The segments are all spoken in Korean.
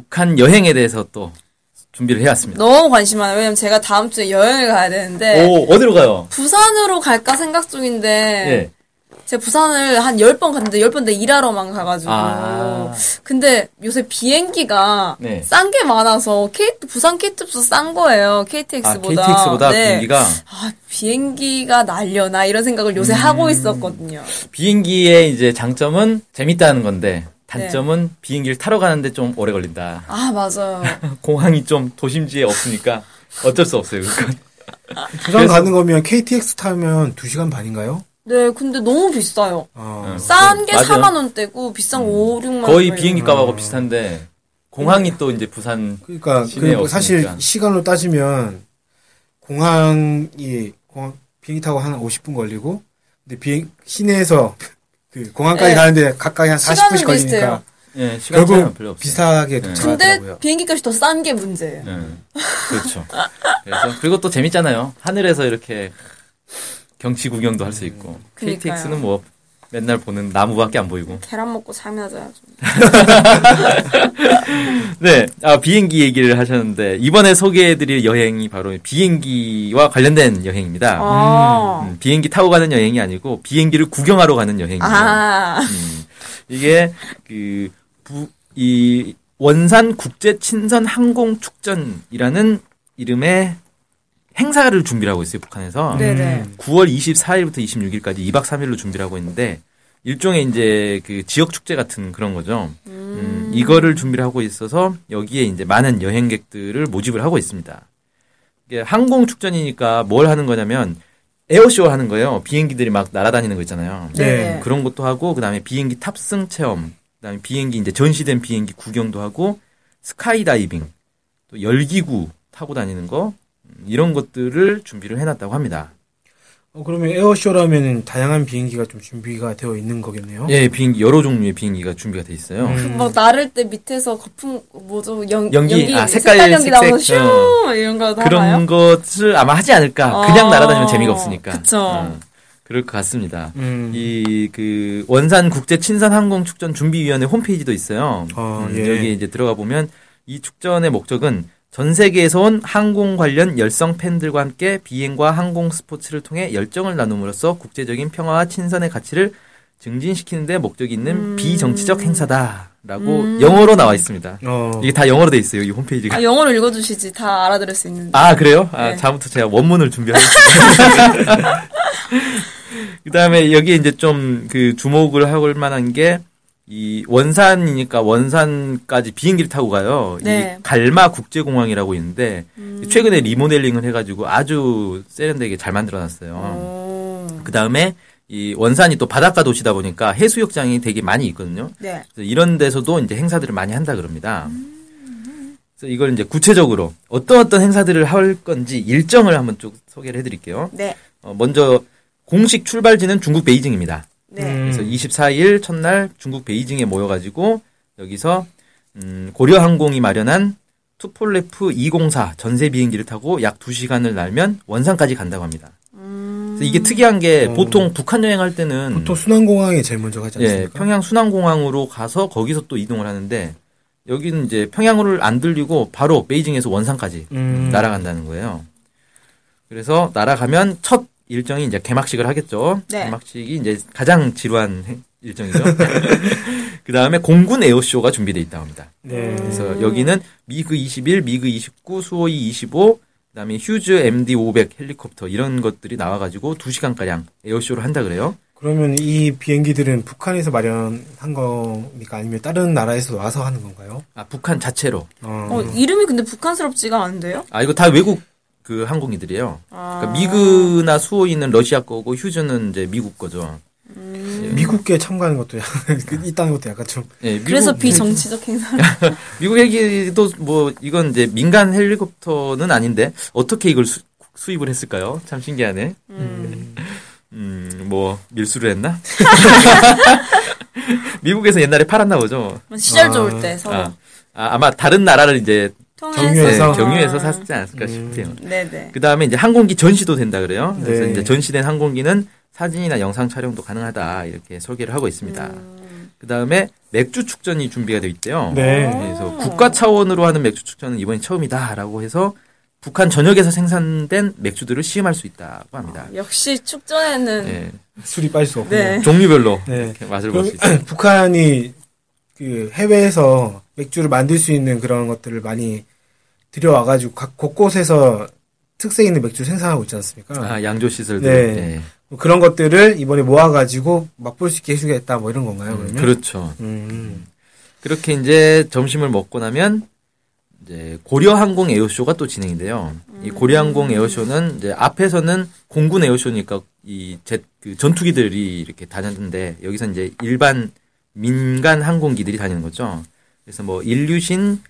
북한 여행에 대해서 또 준비를 해왔습니다. 너무 관심 많아요. 왜냐면 제가 다음 주에 여행을 가야 되는데 오, 어디로 가요? 부산으로 갈까 생각 중인데 예. 제가 부산을 한 10번 갔는데 10번 다 일하러만 가가지고 아. 근데 요새 비행기가 네. 싼 게 많아서 K, 부산 KTX 싼 거예요. 아, KTX보다. KTX보다 네. 비행기가 아, 비행기가 날려나 이런 생각을 음. 요새 하고 있었거든요. 비행기의 이제 장점은 재밌다는 건데 단점은 네. 비행기를 타러 가는데 좀 오래 걸린다. 아, 맞아요. 공항이 좀 도심지에 없으니까 어쩔 수 없어요. 그건. 부산 가는 거면 KTX 타면 2시간 반인가요? 네, 근데 너무 비싸요. 어, 싼게 맞아요. 4만 원대고 비싼 거 5, 6만 원. 거의 비행기 값하고 비슷한데 공항이 또 이제 부산 그러니까 그 사실 없으니까. 시간으로 따지면 공항이 공항 비행기 타고 한 50분 걸리고 근데 비행 시내에서 그 공항까지 네. 가는데 가까이 한 40분씩 시간은 걸리니까 비슷해요. 예, 시간 결국 별로 없어요. 비슷하게 근데 도착하더라고요. 비행기 값이 더 싼 게 문제예요. 예, 그렇죠. 그래서 그리고 또 재밌잖아요. 하늘에서 이렇게 경치 구경도 할 수 있고 그러니까요. KTX는 뭐 맨날 보는 나무밖에 안 보이고. 계란 먹고 자야죠. 네, 아, 비행기 얘기를 하셨는데 이번에 소개해드릴 여행이 바로 비행기와 관련된 여행입니다. 아. 음, 비행기 타고 가는 여행이 아니고 비행기를 구경하러 가는 여행이에요. 아. 음, 이게 그 부, 이 원산 국제 친선 항공 축전이라는 이름의 행사를 준비를 하고 있어요 북한에서. 네네. 9월 24일부터 26일까지 2박 3일로 준비를 하고 있는데 일종의 이제 그 지역 축제 같은 그런 거죠. 음, 이거를 준비를 하고 있어서 여기에 이제 많은 여행객들을 모집을 하고 있습니다. 이게 항공 축전이니까 뭘 하는 거냐면 에어쇼 하는 거예요. 비행기들이 막 날아다니는 거 있잖아요. 네. 그런 것도 하고 그다음에 비행기 탑승 체험, 그다음에 비행기 이제 전시된 비행기 구경도 하고 스카이다이빙, 또 열기구 타고 다니는 거 음, 이런 것들을 준비를 해놨다고 합니다. 어, 그러면 에어쇼라면 다양한 비행기가 좀 준비가 되어 있는 거겠네요. 예, 비행기 여러 종류의 비행기가 준비가 돼 있어요. 음. 그 막 나를 때 밑에서 거품 뭐죠 연, 연기, 아, 색깔, 색깔 연기 색색, 슈 어. 이런 거 그런 하나요? 것을 아마 하지 않을까. 그냥 어, 날아다니면 재미가 없으니까. 그쵸. 어, 그럴 것 같습니다. 음. 이그 원산 국제 친선 항공 축전 준비위원회 홈페이지도 있어요. 어, 음, 예. 여기 이제 들어가 보면 이 축전의 목적은 전 세계에서 온 항공 관련 열성 팬들과 함께 비행과 항공 스포츠를 통해 열정을 나눔으로써 국제적인 평화와 친선의 가치를 증진시키는 데 목적이 있는 음. 비정치적 행사다라고 영어로 나와 있습니다. 어, 이게 다 영어로 돼 있어요. 이 홈페이지가. 아, 영어로 읽어 주시지 다 알아들을 수 있는데. 아, 그래요? 아, 네. 다음부터 제가 원문을 준비하겠습니다. 그 다음에 여기에 이제 좀 그 주목을 할 만한 게, 이 원산이니까 원산까지 비행기를 타고 가요. 네. 이 갈마 국제공항이라고 있는데, 음. 최근에 리모델링을 해가지고 아주 세련되게 잘 만들어놨어요. 오. 그 다음에 이 원산이 또 바닷가 도시다 보니까 해수욕장이 되게 많이 있거든요. 네. 이런 데서도 이제 행사들을 많이 한다 그럽니다. 그래서 이걸 이제 구체적으로 어떤 어떤 행사들을 할 건지 일정을 한번 쭉 소개를 해드릴게요. 네. 어, 먼저 공식 출발지는 중국 베이징입니다. 네. 음. 그래서 24일 첫날 중국 베이징에 모여가지고 여기서 음, 고려항공이 마련한 투폴레프 204 전세 비행기를 타고 약 2시간을 날면 원산까지 간다고 합니다. 그래서 이게 특이한 게 어. 보통 북한 여행할 때는 보통 순환공항에 제일 먼저 가지 예, 않습니까? 평양 순환공항으로 가서 거기서 또 이동을 하는데 여기는 이제 평양을 안 들리고 바로 베이징에서 원산까지 음. 날아간다는 거예요. 그래서 날아가면 첫 일정이 이제 개막식을 하겠죠. 네. 개막식이 이제 가장 지루한 행- 일정이죠. 그 다음에 공군 에어쇼가 준비되어 있다고 합니다. 네. 그래서 여기는 미그 21, 미그 29, 수호이 25, 그다음에 휴즈 MD 500 헬리콥터 이런 것들이 나와가지고 2 시간 가량 에어쇼를 한다 그래요. 그러면 이 비행기들은 북한에서 마련한 겁니까? 아니면 다른 나라에서 와서 하는 건가요? 아 북한 자체로. 어, 어, 이름이 근데 북한스럽지가 않은데요? 아 이거 다 외국 그 항공기들이에요. 아. 그러니까 미그나 수호이는 러시아 거고 휴즈는 이제 미국 거죠. 음. 미국계 참가하는 것도 약간 그 있다는 것도 약간 좀 예, 미국, 그래서 비정치적 행사. 미국 헬기도 뭐 이건 이제 민간 헬리콥터는 아닌데 어떻게 이걸 수, 수입을 했을까요? 참 신기하네. 음. 음, 뭐 밀수를 했나? 미국에서 옛날에 팔았나 보죠. 시절 아. 좋을 때 서로 아, 아, 아마 다른 나라를 이제 경유해서? 경유해서 아. 샀지 않았을까 싶대요. 네네. 그 다음에 이제 항공기 전시도 된다 그래요. 그래서 네. 이제 전시된 항공기는 사진이나 영상 촬영도 가능하다 이렇게 설계를 하고 있습니다. 음. 그 다음에 맥주 축전이 준비가 되어 있대요. 네. 그래서 국가 차원으로 하는 맥주 축전은 이번이 처음이다라고 해서 북한 전역에서 생산된 맥주들을 시음할 수 있다고 합니다. 역시 축전에는 네. 술이 빠질 수 없고. 네. 종류별로 네. 맛을 볼 수 있어요. 북한이 그 해외에서 맥주를 만들 수 있는 그런 것들을 많이 들여와가지고 각 곳곳에서 특색 있는 맥주 생산하고 있지 않습니까? 아, 양조 시설들. 네. 네. 뭐 그런 것들을 이번에 모아가지고 맛볼 수 있게 해주겠다 뭐 이런 건가요? 음, 그러면? 그렇죠. 음. 그렇게 이제 점심을 먹고 나면 이제 고려항공 에어쇼가 또 진행인데요. 이 고려항공 에어쇼는 이제 앞에서는 공군 에어쇼니까 이제 그 전투기들이 이렇게 다녔는데 여기서 이제 일반 민간 항공기들이 다니는 거죠. 그래서 뭐 일류신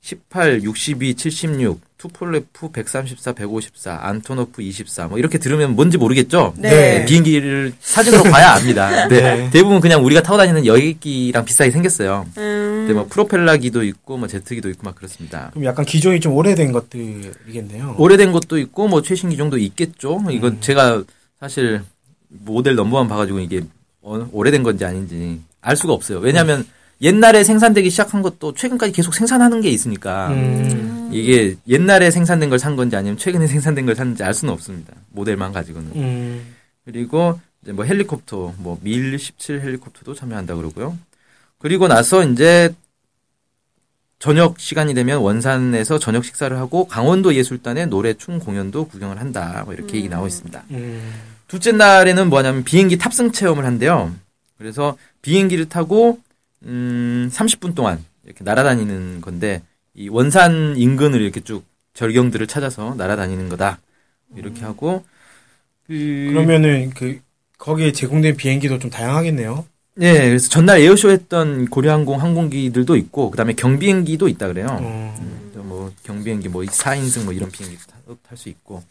18, 62, 76, 투폴레프 134, 154, 안토노프 24, 뭐 이렇게 들으면 뭔지 모르겠죠? 네. 비행기를 사진으로 봐야 압니다. 근데 네. 대부분 그냥 우리가 타고 다니는 여객기랑 비슷하게 생겼어요. 음. 근데 뭐 프로펠러기도 있고 뭐 제트기도 있고 막 그렇습니다. 그럼 약간 기종이 좀 오래된 것들이겠네요. 오래된 것도 있고 뭐 최신 기종도 있겠죠. 이건 제가 사실 모델 넘버만 봐가지고 이게 어- 오래된 건지 아닌지 알 수가 없어요. 왜냐하면 옛날에 생산되기 시작한 것도 최근까지 계속 생산하는 게 있으니까 음. 이게 옛날에 생산된 걸 산 건지 아니면 최근에 생산된 걸 샀는지 알 수는 없습니다. 모델만 가지고는. 음. 그리고 이제 뭐 헬리콥터, 뭐 밀 17 헬리콥터도 참여한다 그러고요. 그리고 나서 이제 저녁 시간이 되면 원산에서 저녁 식사를 하고 강원도 예술단의 노래 춤 공연도 구경을 한다. 뭐 이렇게 얘기 나오고 있습니다. 음. 둘째 날에는 뭐냐면 비행기 탑승 체험을 한대요. 그래서 비행기를 타고 음 30분 동안 이렇게 날아다니는 건데 이 원산 인근을 이렇게 쭉 절경들을 찾아서 날아다니는 거다. 이렇게 하고 그 그러면은 그 거기에 제공된 비행기도 좀 다양하겠네요. 네, 그래서 전날 에어쇼 했던 고려항공 항공기들도 있고, 그 다음에 경비행기도 있다 그래요. 어. 또 뭐, 경비행기 뭐, 4인승 뭐 이런 비행기 탈 수 있고.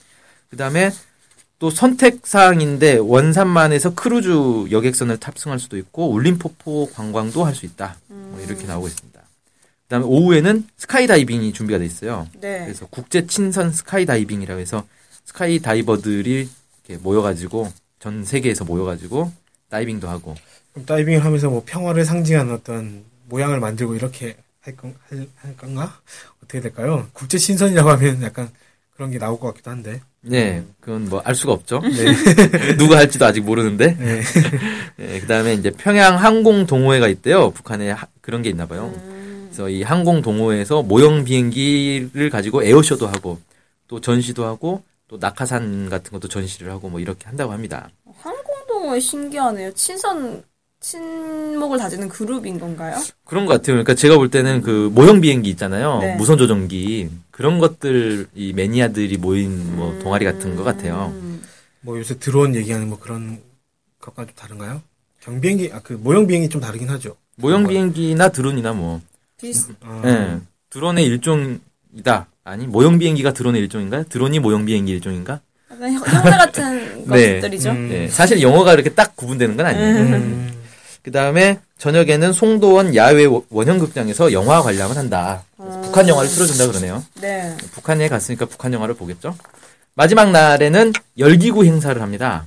그 다음에 또 선택 사항인데, 원산만에서 크루즈 여객선을 탑승할 수도 있고, 울림폭포 관광도 할 수 있다. 뭐 이렇게 나오고 있습니다. 그 다음에 오후에는 스카이다이빙이 준비가 돼 있어요. 네. 그래서 국제 친선 스카이다이빙이라고 해서 스카이다이버들이 이렇게 모여가지고, 전 세계에서 모여가지고, 다이빙도 하고, 그럼 다이빙을 하면서 뭐 평화를 상징하는 어떤 모양을 만들고 이렇게 할, 건, 할, 할 건가? 어떻게 될까요? 국제 신선이라고 하면 약간 그런 게 나올 것 같기도 한데. 네, 그건 뭐 알 수가 없죠. 네. 누가 할지도 아직 모르는데. 네. 네, 그다음에 이제 평양 항공 동호회가 있대요. 북한에 하- 그런 게 있나 봐요. 그래서 이 항공 동호회에서 모형 비행기를 가지고 에어쇼도 하고 또 전시도 하고 또 낙하산 같은 것도 전시를 하고 뭐 이렇게 한다고 합니다. 항공 동호회 신기하네요. 친선 친목을 다지는 그룹인 건가요? 그런 것 같아요. 그러니까 제가 볼 때는 그 모형 비행기 있잖아요. 네. 무선 조종기 그런 것들 이 매니아들이 모인 뭐 동아리 같은 것 같아요. 음. 뭐 요새 드론 얘기하는 뭐 그런 것과 좀 다른가요? 경비행기, 아, 그 모형 비행기 좀 다르긴 하죠. 모형 비행기나 드론이나 뭐 비슷. 아, 예. 드론의 일종이다. 아니, 모형 비행기가 드론의 일종인가요? 드론이 모형 비행기 일종인가? 약간 형- 형태 같은 네. 것들이죠. 음. 예. 사실 영어가 이렇게 딱 구분되는 건 아니에요. 음. 그 다음에 저녁에는 송도원 야외 원형극장에서 영화 관람을 한다. 그래서 북한 영화를 틀어준다 그러네요. 네. 북한에 갔으니까 북한 영화를 보겠죠. 마지막 날에는 열기구 행사를 합니다.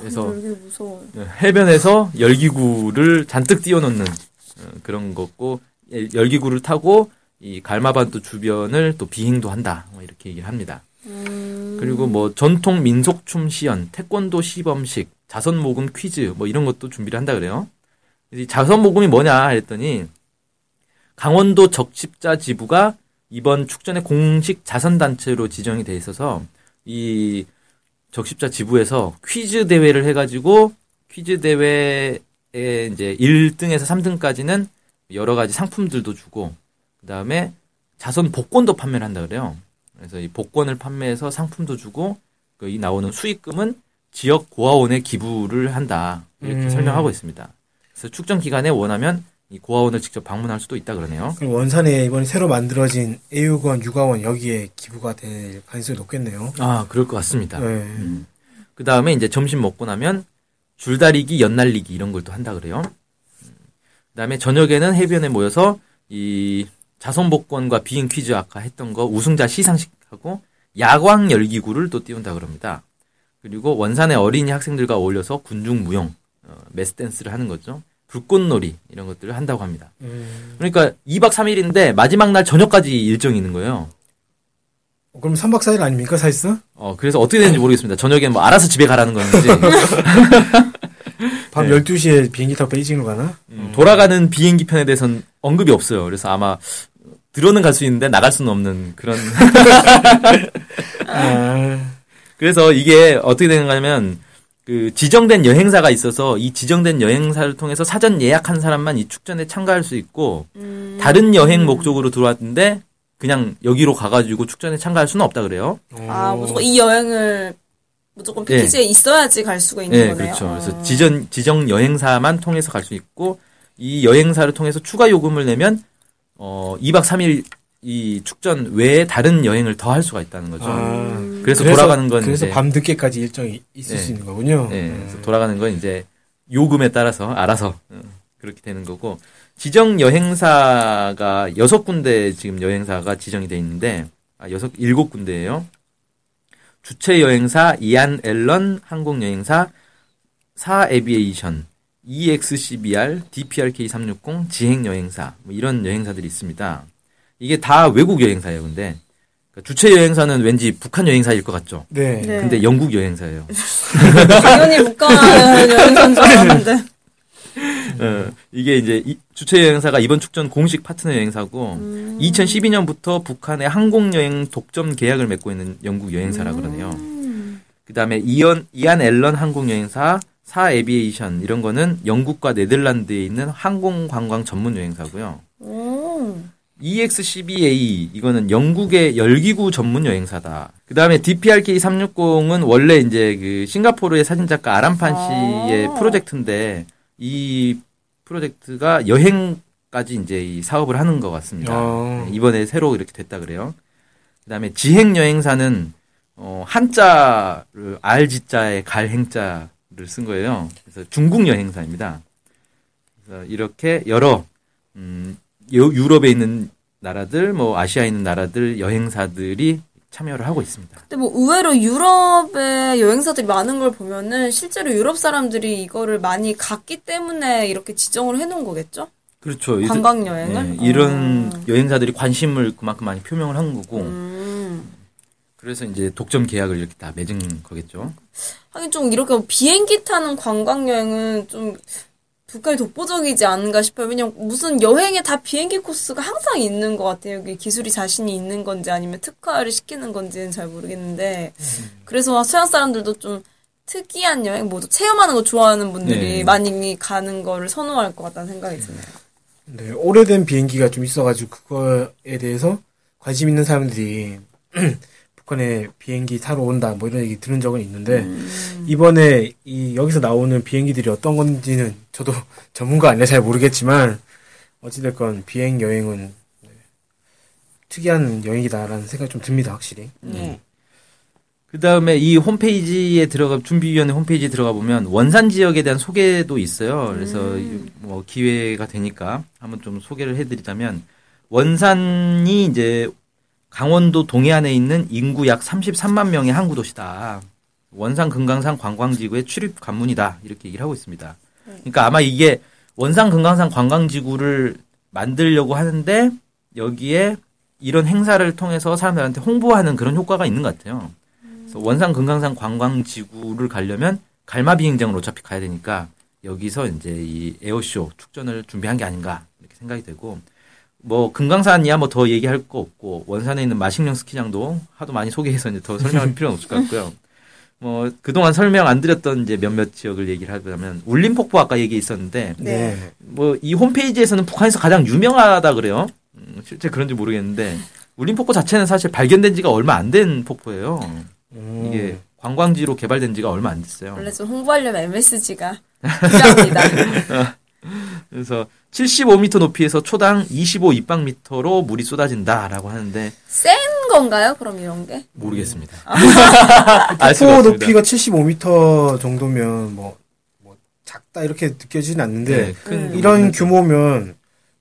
그래서 아, 여기 무서워. 해변에서 열기구를 잔뜩 띄워놓는 어, 그런 거고 예, 열기구를 타고 이 갈마반도 주변을 또 비행도 한다. 뭐 이렇게 얘기를 합니다. 음. 그리고 뭐 전통 민속춤 시연, 태권도 시범식, 자선 모금 퀴즈 뭐 이런 것도 준비를 한다 그래요. 이 자선 모금이 뭐냐 했더니 강원도 적십자 지부가 이번 축전의 공식 자선 단체로 지정이 돼 있어서 이 적십자 지부에서 퀴즈 대회를 해가지고 퀴즈 대회에 이제 1등에서 3등까지는 여러 가지 상품들도 주고 그 다음에 자선 복권도 판매를 한다 그래요. 그래서 이 복권을 판매해서 상품도 주고 그이 나오는 수익금은 지역 고아원에 기부를 한다. 이렇게 음. 설명하고 있습니다. 그래서 축전 기간에 원하면 이 고아원을 직접 방문할 수도 있다 그러네요. 그럼 원산에 이번에 새로 만들어진 애육원, 육아원 여기에 기부가 될 가능성이 높겠네요. 아, 그럴 것 같습니다. 네. 그 다음에 이제 점심 먹고 나면 줄다리기, 연날리기 이런 걸 또 한다 그래요. 그 다음에 저녁에는 해변에 모여서 이 자선복권과 비행 퀴즈 아까 했던 거 우승자 시상식하고 야광 열기구를 또 띄운다 그럽니다. 그리고 원산의 어린이 학생들과 어울려서 군중 무용, 어, 메스댄스를 하는 거죠. 불꽃놀이 이런 것들을 한다고 합니다. 음. 그러니까 2박 3일인데 마지막 날 저녁까지 일정이 있는 거예요. 어, 그럼 3박 4일 아닙니까, 사실상? 어, 그래서 어떻게 되는지 모르겠습니다. 저녁에 뭐 알아서 집에 가라는 건지. 밤 네. 12시에 비행기 타고 베이징으로 가나? 음, 돌아가는 비행기 편에 대해서는 언급이 없어요. 그래서 아마 들어는 갈 수 있는데 나갈 수는 없는 그런. 아, 그래서 이게 어떻게 되는 거냐면 그 지정된 여행사가 있어서 이 지정된 여행사를 통해서 사전 예약한 사람만 이 축전에 참가할 수 있고 다른 여행 목적으로 들어왔는데 그냥 여기로 가가지고 축전에 참가할 수는 없다 그래요. 아, 어. 무조건 이 여행을 무조건 예. 패키지에 있어야지 갈 수가 있는 네, 거네요. 그렇죠. 그래서 어. 지정 지정 여행사만 통해서 갈 수 있고 이 여행사를 통해서 추가 요금을 내면 어 2박 3일 이 축전 외에 다른 여행을 더 할 수가 있다는 거죠. 아, 그래서, 돌아가는 건 그래서 밤 늦게까지 일정이 있을 네. 수 있는 거군요. 네, 음. 그래서 돌아가는 건 이제 요금에 따라서 알아서 어, 그렇게 되는 거고 지정 여행사가 여섯 군데 지금 여행사가 지정이 돼 있는데 아 여섯 일곱 군데예요. 주최 여행사 이안 앨런 항공 여행사 사 에비에이션 EXCBR DPRK 360 지행 여행사 뭐 이런 여행사들이 있습니다. 이게 다 외국 여행사예요, 근데 그러니까 주최 여행사는 왠지 북한 여행사일 것 같죠. 네. 네. 근데 영국 여행사예요. 당연히 북한 여행사인 줄 알았는데. 어, 이게 이제 주최 여행사가 이번 축전 공식 파트너 여행사고 음. 2012년부터 북한의 항공 여행 독점 계약을 맺고 있는 영국 여행사라 그러네요. 음. 그다음에 이언 이안 앨런 항공 여행사, 사 Aviation 이런 거는 영국과 네덜란드에 있는 항공 관광 전문 여행사고요. 음. EX12A 이거는 영국의 열기구 전문 여행사다. 그다음에 DPRK 360은 원래 이제 그 싱가포르의 사진작가 아람판 아. 씨의 아~ 프로젝트인데 이 프로젝트가 여행까지 이제 이 사업을 하는 것 같습니다. 아~ 이번에 새로 이렇게 됐다 그래요. 그다음에 지행 여행사는 어 한자를 R지자에 갈행자를 쓴 거예요. 그래서 중국 여행사입니다. 그래서 이렇게 여러 음 유- 유럽에 있는 나라들, 뭐 아시아에 있는 나라들 여행사들이 참여를 하고 있습니다. 근데 뭐 의외로 유럽에 여행사들이 많은 걸 보면은 실제로 유럽 사람들이 이거를 많이 갔기 때문에 이렇게 지정을 해놓은 거겠죠? 그렇죠. 이- 관광 여행을? 예, 이런 어. 여행사들이 관심을 그만큼 많이 표명을 한 거고, 음. 그래서 이제 독점 계약을 이렇게 다 맺은 거겠죠. 하긴 좀 이렇게 비행기 타는 관광 여행은 좀 북한이 독보적이지 않은가 싶어요. 왜냐면 무슨 여행에 다 비행기 코스가 항상 있는 것 같아요. 여기 기술이 자신이 있는 건지 아니면 특화를 시키는 건지는 잘 모르겠는데 그래서 서양 사람들도 좀 특이한 여행, 모두 체험하는 거 좋아하는 분들이 네. 많이 가는 거를 선호할 것 같다는 생각이 드네요. 네, 오래된 비행기가 좀 있어가지고 그거에 대해서 관심 있는 사람들이 북한에 비행기 타러 온다 뭐 이런 얘기 들은 적은 있는데 음. 이번에 이 여기서 나오는 비행기들이 어떤 건지는 저도 전문가 아니라 잘 모르겠지만 어찌됐건 비행 여행은 네, 특이한 여행이다라는 생각이 좀 듭니다 확실히. 네. 그 다음에 이 홈페이지에 들어가, 준비위원회 홈페이지에 들어가 보면 원산 지역에 대한 소개도 있어요. 그래서 이- 뭐 기회가 되니까 한번 좀 소개를 해드리자면 원산이 이제 강원도 동해안에 있는 인구 약 33만 명의 항구 도시다. 원산 금강산 관광지구의 출입 관문이다. 이렇게 얘기를 하고 있습니다. 그러니까 아마 이게 원산 금강산 관광지구를 만들려고 하는데 여기에 이런 행사를 통해서 사람들한테 홍보하는 그런 효과가 있는 것 같아요. 그래서 원산 금강산 관광지구를 가려면 갈마 비행장으로 어차피 가야 되니까 여기서 이제 이 에어쇼 축전을 준비한 게 아닌가 이렇게 생각이 되고 뭐 금강산이야 뭐 더 얘기할 거 없고 원산에 있는 마식령 스키장도 하도 많이 소개해서 이제 더 설명할 필요는 없을 것 같고요. 뭐 그동안 설명 안 드렸던 이제 몇몇 지역을 얘기를 하자면 울림폭포 아까 얘기 있었는데 네. 뭐이 홈페이지에서는 북한에서 가장 유명하다 그래요. 음, 실제 그런지 모르겠는데 울림폭포 자체는 사실 발견된 지가 얼마 안 된 폭포예요. 음. 이게 관광지로 개발된 지가 얼마 안 됐어요. 원래 좀 홍보하려면 MSG가 필요합니다. 그래서 75m 높이에서 초당 25 입방미터로 물이 쏟아진다라고 하는데 센 건가요? 그럼 이런 게? 모르겠습니다. 아. 알 수가 폭포 없습니다. 높이가 75m 정도면 뭐, 뭐 작다 이렇게 느껴지진 않는데 네, 큰 이런 규모면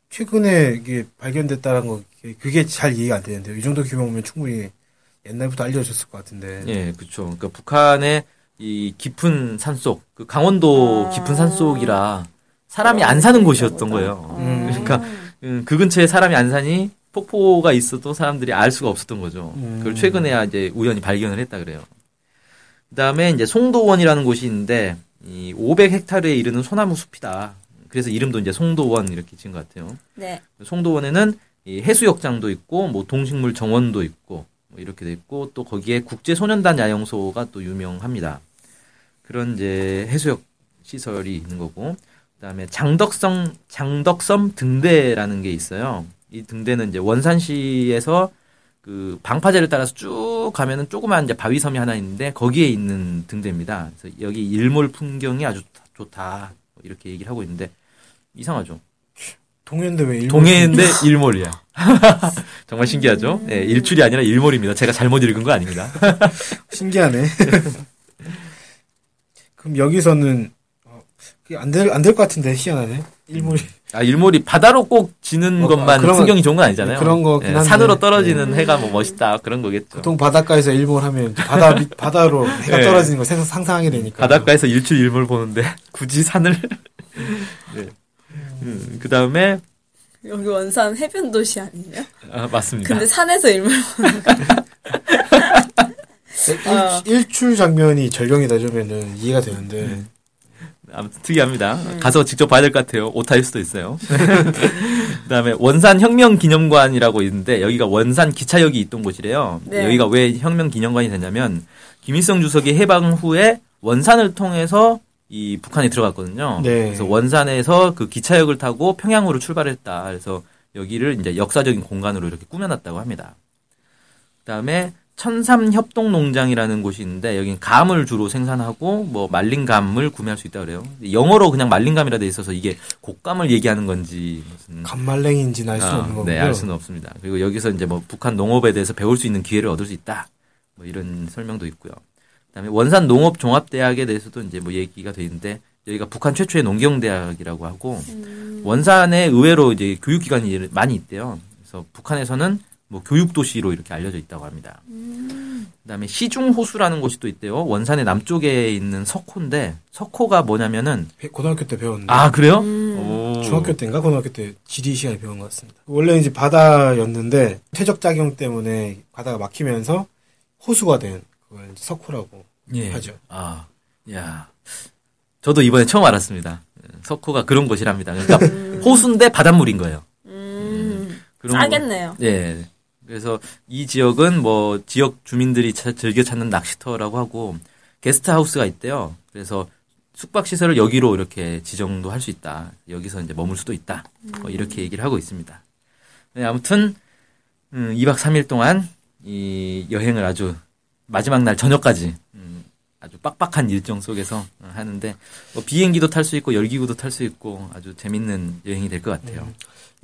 최근에 이게 발견됐다는 거 그게 잘 이해가 안 되는데요. 이 정도 규모면 충분히 옛날부터 알려졌을 것 같은데. 예, 그렇죠. 그러니까 북한의 이 깊은 산속, 그 강원도 아. 깊은 산속이라 사람이 안 사는 곳이었던 거예요. 음. 그러니까 음, 그 근처에 사람이 안 사니 폭포가 있어도 사람들이 알 수가 없었던 거죠. 음. 그걸 최근에야 이제 우연히 발견을 했다 그래요. 그다음에 이제 송도원이라는 곳이 있는데 이 500헥타르에 이르는 소나무 숲이다. 그래서 이름도 이제 송도원 이렇게 지은 것 같아요. 네. 송도원에는 이 해수욕장도 있고 뭐 동식물 정원도 있고 뭐 이렇게 돼 있고 또 거기에 국제 소년단 야영소가 또 유명합니다. 그런 이제 해수욕 시설이 있는 거고 그다음에 장덕성 장덕섬 등대라는 게 있어요. 이 등대는 이제 원산시에서 그 방파제를 따라서 쭉 가면은 조그만 이제 바위섬이 하나 있는데 거기에 있는 등대입니다. 그래서 여기 일몰 풍경이 아주 좋다 뭐 이렇게 얘기를 하고 있는데 이상하죠. 동해인데 왜 일본 동해인데 일몰이야. 정말 신기하죠? 네, 일출이 아니라 일몰입니다. 제가 잘못 읽은 거 아닙니다. 신기하네. 그럼 여기서는 어, 안될 안 될 것 같은데 희한하네. 일몰이 아, 일몰이 바다로 꼭 지는 어, 것만 아, 그런 거- 풍경이 좋은 건 아니잖아요. 그런 거긴 예. 산으로 떨어지는 해가 뭐 멋있다 그런 거겠죠. 보통 바닷가에서 일몰하면 바다 밑- 바다로 해가 네. 떨어지는 걸 생각- 상상하게 되니까. 바닷가에서 일출 일몰 보는데 굳이 산을 네. 음, 그 다음에 여기 원산 해변 도시 아니에요? 아, 맞습니다. 근데 산에서 일몰 보는 거. 어. 일, 일출 장면이 절경이다 그러면은 이해가 되는데 아무튼 특이합니다. 가서 직접 봐야 될 것 같아요. 오타일 수도 있어요. 그다음에 원산 혁명 기념관이라고 있는데 여기가 원산 기차역이 있던 곳이래요. 네. 여기가 왜 혁명 기념관이 됐냐면 김일성 주석이 해방 후에 원산을 통해서 이 북한에 들어갔거든요. 네. 그래서 원산에서 그 기차역을 타고 평양으로 출발했다. 그래서 여기를 이제 역사적인 공간으로 이렇게 꾸며놨다고 합니다. 그다음에 천삼 협동 농장이라는 곳이 있는데 여기는 감을 주로 생산하고 뭐 말린 감을 구매할 수 있다 그래요. 영어로 그냥 말린 감이라 돼 있어서 이게 곶감을 얘기하는 건지 무슨 간말랭인지는 알수 아, 없는 거고요. 네, 알 수는 없습니다. 그리고 여기서 이제 뭐 북한 농업에 대해서 배울 수 있는 기회를 얻을 수 있다. 뭐 이런 설명도 있고요. 그다음에 원산 농업 종합대학에 대해서도 이제 뭐 얘기가 돼 있는데 여기가 북한 최초의 농경대학이라고 하고 원산에 의외로 이제 교육기관이 많이 있대요. 그래서 북한에서는 뭐 교육 도시로 이렇게 알려져 있다고 합니다. 그다음에 시중 호수라는 곳이 또 있대요. 원산의 남쪽에 있는 석호인데 석호가 뭐냐면은 배- 고등학교 때 배웠는데 아 그래요? 음. 오. 중학교 때인가 고등학교 때 지리 시간에 배운 것 같습니다. 원래 이제 바다였는데 퇴적 작용 때문에 바다가 막히면서 호수가 된 그걸 이제 석호라고 예. 하죠. 아, 야. 저도 이번에 처음 알았습니다. 석호가 그런 곳이랍니다. 그러니까 호수인데 바닷물인 거예요. 음. 그런 싸겠네요. 거- 예. 그래서 이 지역은 뭐 지역 주민들이 차- 즐겨 찾는 낚시터라고 하고 게스트하우스가 있대요. 그래서 숙박 시설을 여기로 이렇게 지정도 할 수 있다. 여기서 이제 머물 수도 있다. 뭐 이렇게 얘기를 하고 있습니다. 네, 아무튼 음, 2박 3일 동안 이 여행을 아주 마지막 날 저녁까지 음, 아주 빡빡한 일정 속에서 어, 하는데 뭐 비행기도 탈 수 있고 열기구도 탈 수 있고 아주 재밌는 여행이 될 것 같아요.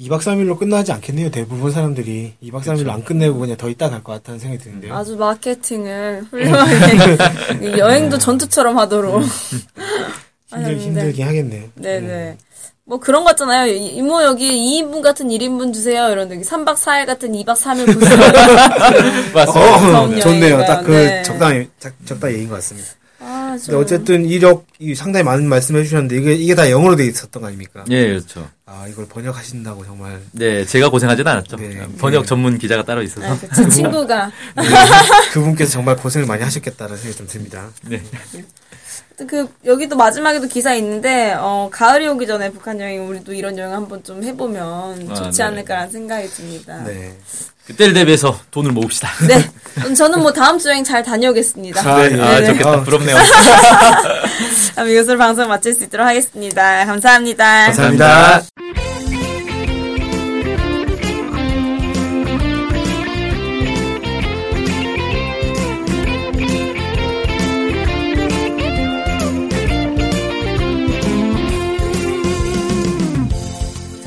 2박 3일로 끝나지 않겠네요. 대부분 사람들이 2박 3일로 안 끝내고 그냥 더 있다 갈 것 같다는 생각이 드는데요. 아주 마케팅을 훌륭하게 여행도 전투처럼 하도록 힘들, 하셨는데. 힘들긴 하겠네요. 네네. 뭐 그런 거 있잖아요. 이- 이모 여기 2인분 같은 1인분 주세요. 이런 여기 3박 4일 같은 2박 3일 보세요. 맞습니다. 어, 네. 좋네요. 여행인가요? 딱그 네. 적당히 적, 적당히 얘기인 것 같습니다. 아, 근데 좀. 어쨌든 이력 이 상당히 많은 말씀해 주셨는데 이게 이게 다 영어로 돼 있었던 거 아닙니까? 예, 그렇죠. 아 이걸 번역하신다고 정말 네, 제가 고생하진 않았죠. 네. 번역 네. 전문 기자가 따로 있어서. 아, 그제 친구가 그분께서 정말 고생을 많이 하셨겠다는 생각이 좀 듭니다. 네. 그 여기도 마지막에도 기사 있는데 어 가을이 오기 전에 북한 여행 우리도 이런 여행 한번 좀 해보면 아, 좋지 네. 않을까라는 생각이 듭니다. 네. 네. 그때를 대비해서 돈을 모읍시다. 그럼 저는 뭐 다음 주 여행 잘 다녀오겠습니다. 아, 네, 예. 아, 네. 좋겠다. 아, 부럽네요. 그럼 이것으로 방송 마칠 수 있도록 하겠습니다. 감사합니다. 감사합니다.